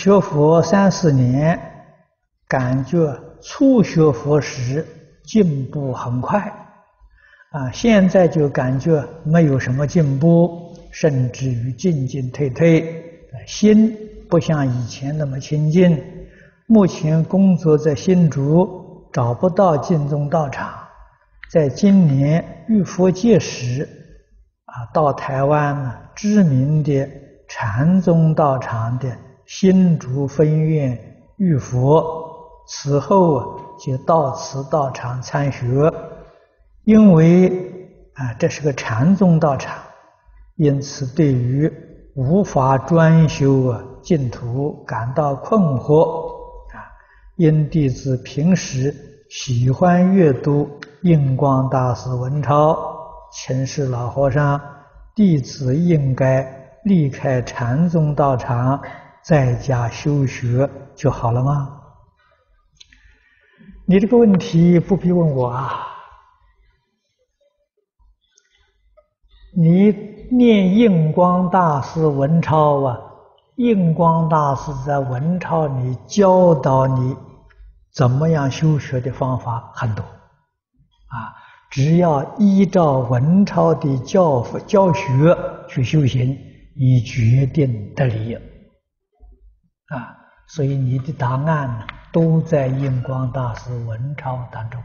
学佛三四年，感觉初学佛时进步很快，啊，现在就感觉没有什么进步，甚至于进进退退，心不像以前那么清净。目前工作在新竹，找不到净宗道场，在今年遇佛劫时，啊，到台湾知名的禅宗道场的。新竹分院遇佛，此后就到此道场参学。因为啊，这是个禅宗道场，因此对于无法专修啊净土感到困惑啊。因弟子平时喜欢阅读印光大师文钞，请示老和尚，弟子应该离开禅宗道场。在家修学就好了吗？你这个问题不必问我啊。你念印光大师文钞啊，印光大师在文钞里教导你怎么样修学的方法很多啊，只要依照文钞的教教学去修行，你决定得力。啊，所以你的答案，都在印光大师文钞当中。